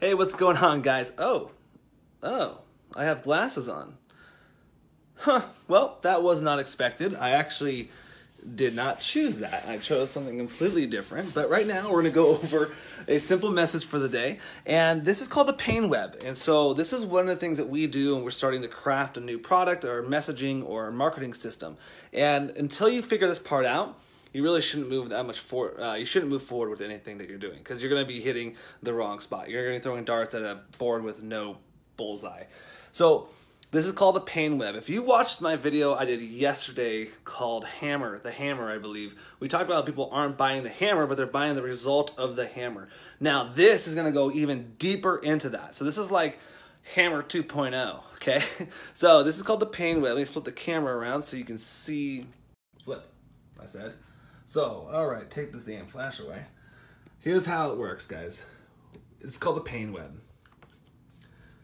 Hey, what's going on, guys? Oh, oh, I have glasses on. Huh, well, that was not expected. I actually did not choose that. I chose something completely different. But right now, we're going to go over a simple message for the day. And this is called the pain web. And so, this is one of the things that we do when we're starting to craft a new product or messaging or marketing system. And until you figure this part out, you really shouldn't move that much forward. Uh, you shouldn't move forward with anything that you're doing because you're going to be hitting the wrong spot. You're going to be throwing darts at a board with no bullseye. So this is called the pain web. If you watched my video I did yesterday called Hammer, the hammer, I believe, we talked about how people aren't buying the hammer, but they're buying the result of the hammer. Now this is going to go even deeper into that. So this is like Hammer 2.0. Okay, so this is called the pain web. Let me flip the camera around so you can see. Flip, I said. So, all right, take this damn flash away. Here's how it works, guys. It's called the pain web.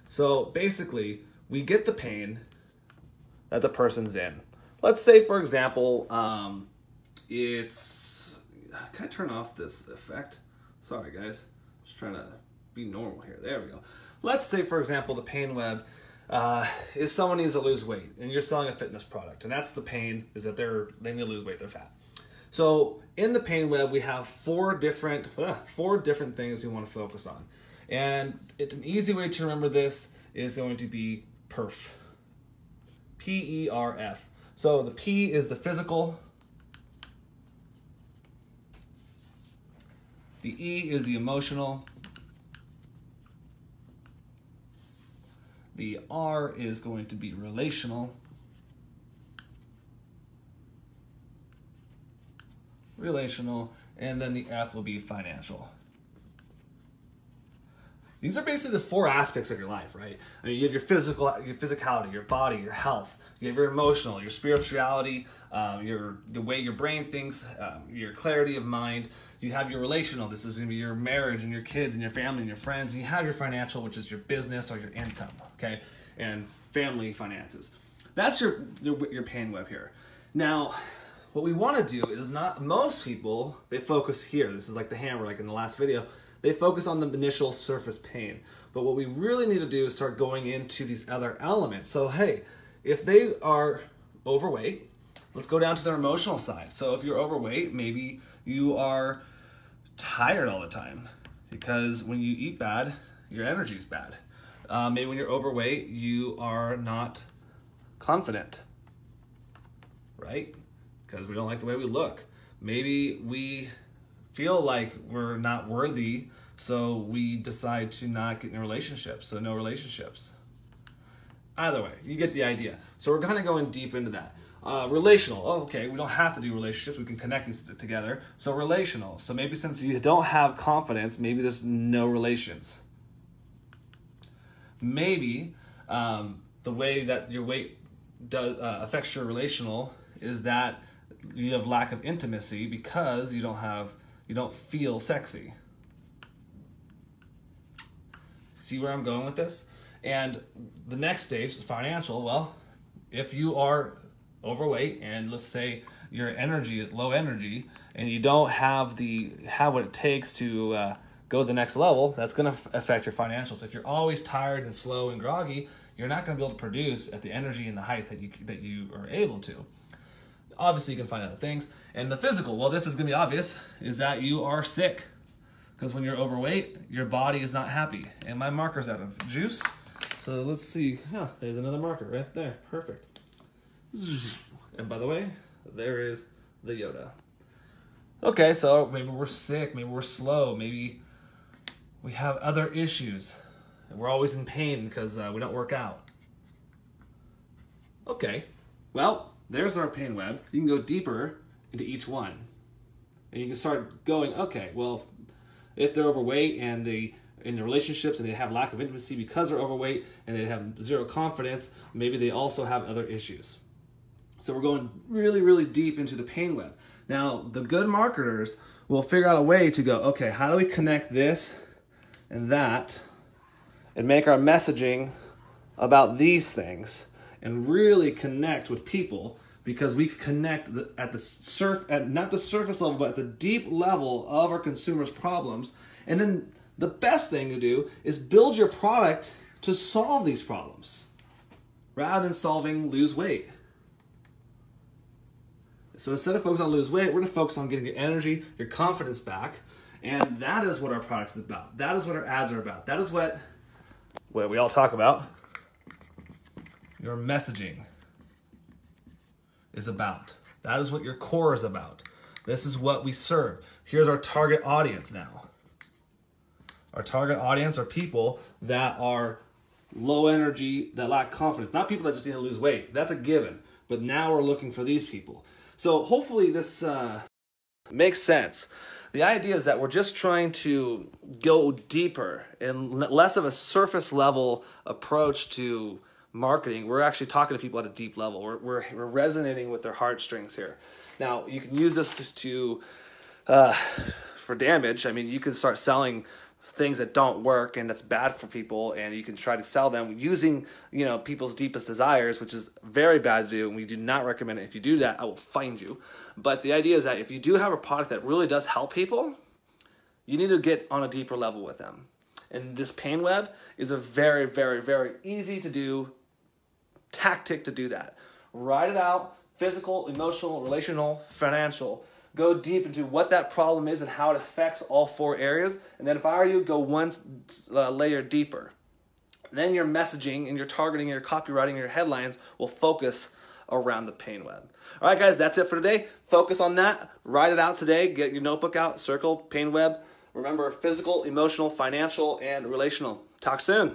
So basically, we get the pain that the person's in. Let's say, for example, um, it's. Can I turn off this effect? Sorry, guys. Just trying to be normal here. There we go. Let's say, for example, the pain web uh, is someone needs to lose weight, and you're selling a fitness product, and that's the pain is that they're they need to lose weight, they're fat. So in the pain web, we have four different uh, four different things we want to focus on, and it, an easy way to remember this is going to be perf. P E R F. So the P is the physical. The E is the emotional. The R is going to be relational. Relational, and then the F will be financial. These are basically the four aspects of your life, right? I mean, you have your physical, your physicality, your body, your health. You have your emotional, your spirituality, um, your the way your brain thinks, um, your clarity of mind. You have your relational. This is going to be your marriage and your kids and your family and your friends. And you have your financial, which is your business or your income, okay, and family finances. That's your your, your pain web here. Now, what we want to do is not most people they focus here. This is like the hammer like in the last video. They focus on the initial surface pain. But what we really need to do is start going into these other elements. So hey if they are overweight let's go down to their emotional side. So if you're overweight maybe you are tired all the time because when you eat bad your energy is bad. Uh, maybe when you're overweight you are not confident right because we don't like the way we look. Maybe we feel like we're not worthy, so we decide to not get in a relationship, so no relationships. Either way, you get the idea. So we're kind of going deep into that. Uh, relational. Oh, okay, we don't have to do relationships. We can connect these together. So relational. So maybe since you don't have confidence, maybe there's no relations. Maybe um, the way that your weight does uh, affects your relational is that you have lack of intimacy because you don't have you don't feel sexy. See where I'm going with this? And the next stage, is financial, well, if you are overweight and let's say your energy low energy and you don't have the have what it takes to uh, go to the next level that's going to affect your financials if you're always tired and slow and groggy you're not going to be able to produce at the energy and the height that you that you are able to Obviously, you can find other things. And the physical, well, this is going to be obvious, is that you are sick. Because when you're overweight, your body is not happy. And my marker's out of juice. So let's see. Yeah, there's another marker right there. Perfect. And by the way, there is the Yoda. Okay, so maybe we're sick, maybe we're slow, maybe we have other issues. We're always in pain because uh, we don't work out. Okay, well, there's our pain web. You can go deeper into each one. And you can start going, okay, well, if they're overweight and they in their relationships and they have lack of intimacy because they're overweight and they have zero confidence, maybe they also have other issues. So we're going really, really deep into the pain web. Now, the good marketers will figure out a way to go, okay, how do we connect this and that and make our messaging about these things and really connect with people because we connect at the surf at not the surface level but at the deep level of our consumers problems and then the best thing to do is build your product to solve these problems rather than solving lose weight. So instead of focusing on lose weight, we're going to focus on getting your energy, your confidence back, and that is what our product is about. That is what our ads are about. That is what what we all talk about. Your messaging is about. That is what your core is about. This is what we serve. Here's our target audience now. Our target audience are people that are low energy, that lack confidence, not people that just need to lose weight. That's a given. But now we're looking for these people. So hopefully this uh, makes sense. The idea is that we're just trying to go deeper and less of a surface level approach to marketing. We're actually talking to people at a deep level. We're, we're, we're resonating with their heartstrings here. Now, you can use this to, to uh, for damage. I mean, you can start selling things that don't work and that's bad for people and you can try to sell them using you know people's deepest desires which is very bad to do and we do not recommend it if you do that i will find you but the idea is that if you do have a product that really does help people you need to get on a deeper level with them and this pain web is a very very very easy to do tactic to do that write it out physical emotional relational financial go deep into what that problem is and how it affects all four areas. And then if I were you, go one uh, layer deeper. Then your messaging and your targeting, your copywriting, your headlines will focus around the pain web. All right, guys, that's it for today. Focus on that. Write it out today. Get your notebook out. Circle pain web. Remember physical, emotional, financial, and relational. Talk soon.